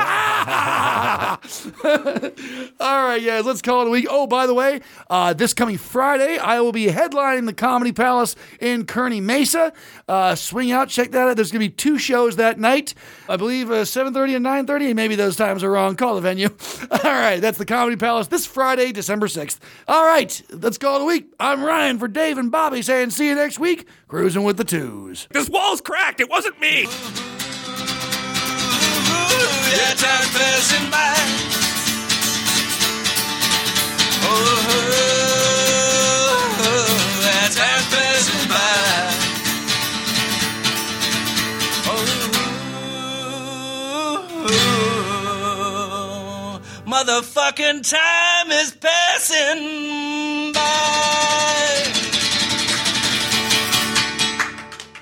All right, guys, let's call it a week. Oh, by the way, uh, this coming Friday, I will be headlining the Comedy Palace in Kearny Mesa. Uh, swing out, check that out. There's going to be two shows that night. I believe uh, 7:30 and 9:30. Maybe those times are wrong. Call the venue. All right, that's the Comedy Palace this Friday, December 6th. All right, let's call it a week. I'm Ryan for Dave and Bobby saying see you next week. Cruising with the twos. this wall's cracked. It wasn't me. Yeah, time passing by. Oh, yeah, time passing by. Oh, motherfucking time is passing